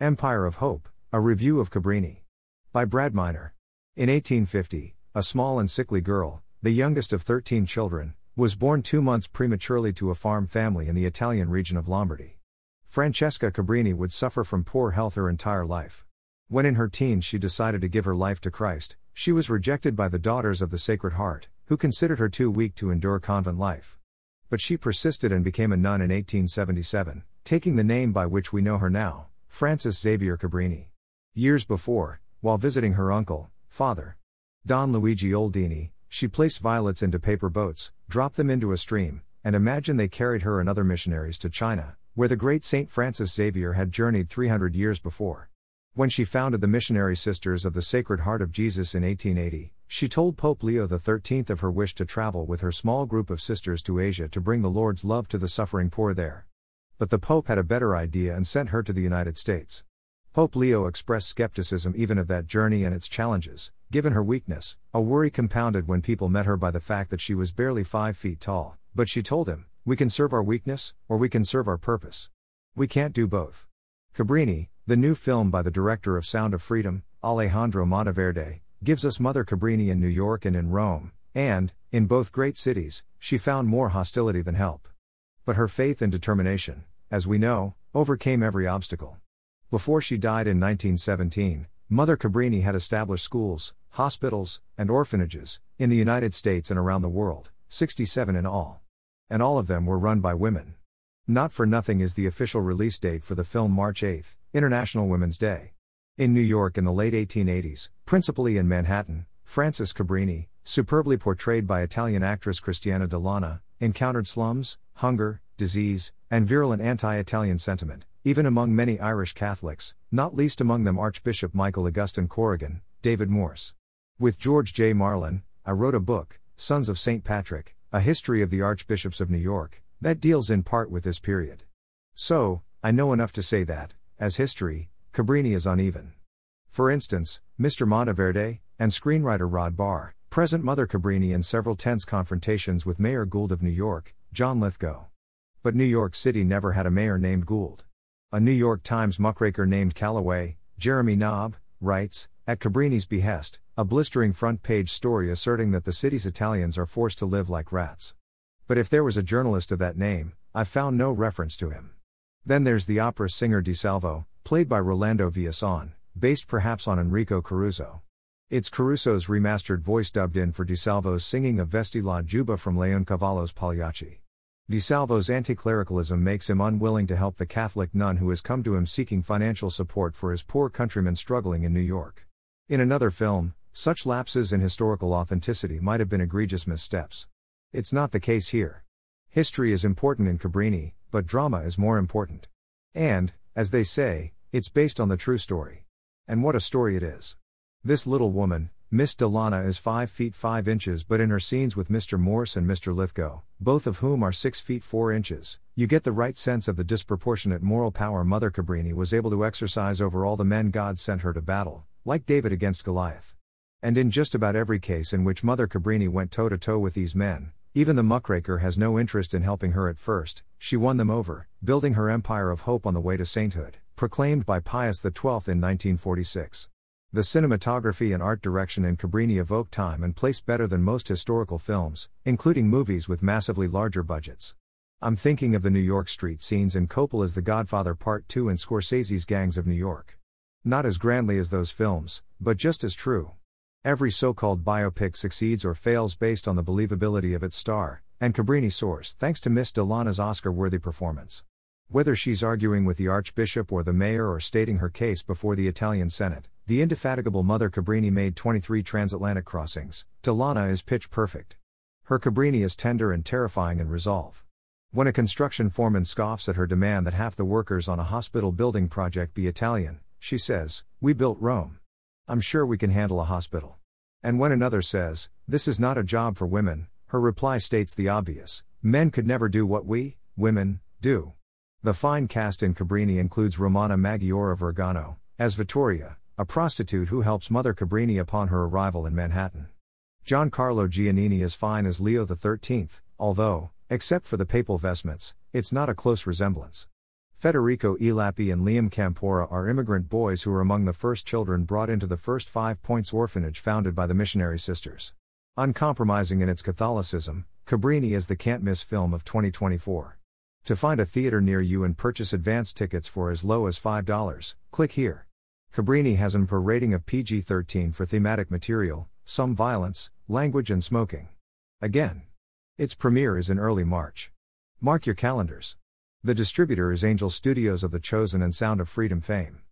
Empire of Hope, a review of Cabrini. By Brad Miner. In 1850, a small and sickly girl, the youngest of 13 children, was born two months prematurely to a farm family in the Italian region of Lombardy. Francesca Cabrini would suffer from poor health her entire life. When in her teens she decided to give her life to Christ, she was rejected by the Daughters of the Sacred Heart, who considered her too weak to endure convent life. But she persisted and became a nun in 1877, taking the name by which we know her now, Frances Xavier Cabrini. Years before, while visiting her uncle, Father Don Luigi Oldini, she placed violets into paper boats, dropped them into a stream, and imagined they carried her and other missionaries to China, where the great Saint Francis Xavier had journeyed 300 years before. When she founded the Missionary Sisters of the Sacred Heart of Jesus in 1880, she told Pope Leo XIII of her wish to travel with her small group of sisters to Asia to bring the Lord's love to the suffering poor there. But the Pope had a better idea and sent her to the United States. Pope Leo expressed skepticism even of that journey and its challenges, given her weakness, a worry compounded when people met her by the fact that she was barely five feet tall. But she told him, We can serve our weakness, or we can serve our purpose. We can't do both. Cabrini, the new film by the director of Sound of Freedom, Alejandro Monteverde, gives us Mother Cabrini in New York and in Rome, and, in both great cities, she found more hostility than help. But her faith and determination, as we know, overcame every obstacle. Before she died in 1917, Mother Cabrini had established schools, hospitals, and orphanages, in the United States and around the world, 67 in all. And all of them were run by women. Not for nothing is the official release date for the film March 8, International Women's Day. In New York in the late 1880s, principally in Manhattan, Frances Cabrini, superbly portrayed by Italian actress Cristiana Dell'Anna, encountered slums, hunger, disease, and virulent anti Italian sentiment, even among many Irish Catholics, not least among them Archbishop Michael Augustine Corrigan, David Morse. With George J. Marlin, I wrote a book, Sons of St. Patrick, A History of the Archbishops of New York, that deals in part with this period. So, I know enough to say that, as history, Cabrini is uneven. For instance, Mr. Monteverde, and screenwriter Rod Barr, present Mother Cabrini in several tense confrontations with Mayor Gould of New York, John Lithgow. But New York City never had a mayor named Gould. A New York Times muckraker named Calloway, Jeremy Bobb, writes, at Cabrini's behest, a blistering front page story asserting that the city's Italians are forced to live like rats. But if there was a journalist of that name, I found no reference to him. Then there's the opera singer Di Salvo, played by Rolando Villazon, based perhaps on Enrico Caruso. It's Caruso's remastered voice dubbed in for Di Salvo's singing of Vesti la Giubba from Leoncavallo's Pagliacci. Di Salvo's anti-clericalism makes him unwilling to help the Catholic nun who has come to him seeking financial support for his poor countrymen struggling in New York. In another film, such lapses in historical authenticity might have been egregious missteps. It's not the case here. History is important in Cabrini, but drama is more important. And, as they say, it's based on the true story. And what a story it is. This little woman, Miss Dell'Anna is 5 feet 5 inches, but in her scenes with Mr. Morse and Mr. Lithgow, both of whom are 6 feet 4 inches, you get the right sense of the disproportionate moral power Mother Cabrini was able to exercise over all the men God sent her to battle, like David against Goliath. And in just about every case in which Mother Cabrini went toe to toe with these men, even the muckraker has no interest in helping her at first, she won them over, building her empire of hope on the way to sainthood, proclaimed by Pius XII in 1946. The cinematography and art direction in Cabrini evoke time and place better than most historical films, including movies with massively larger budgets. I'm thinking of the New York street scenes in Coppola's The Godfather Part 2 and Scorsese's Gangs of New York. Not as grandly as those films, but just as true. Every so called biopic succeeds or fails based on the believability of its star, and Cabrini soars thanks to Miss Dell'Anna's Oscar worthy performance. Whether she's arguing with the Archbishop or the Mayor or stating her case before the Italian Senate, the indefatigable Mother Cabrini made 23 transatlantic crossings. Dell'Anna is pitch perfect. Her Cabrini is tender and terrifying in resolve. When a construction foreman scoffs at her demand that half the workers on a hospital building project be Italian, she says, We built Rome. I'm sure we can handle a hospital. And when another says, This is not a job for women, her reply states the obvious men could never do what we, women, do. The fine cast in Cabrini includes Romana Maggiore Vergano, as Vittoria, a prostitute who helps Mother Cabrini upon her arrival in Manhattan. Giancarlo Giannini is fine as Leo XIII, although, except for the papal vestments, it's not a close resemblance. Federico Ielapi and Liam Campora are immigrant boys who are among the first children brought into the First Five Points orphanage founded by the missionary sisters. Uncompromising in its Catholicism, Cabrini is the can't miss film of 2024. To find a theater near you and purchase advance tickets for as low as $5, click here. Cabrini has an per rating of PG 13 for thematic material, some violence, language, and smoking. Again. Its premiere is in early March. Mark your calendars. The distributor is Angel Studios of The Chosen and Sound of Freedom fame.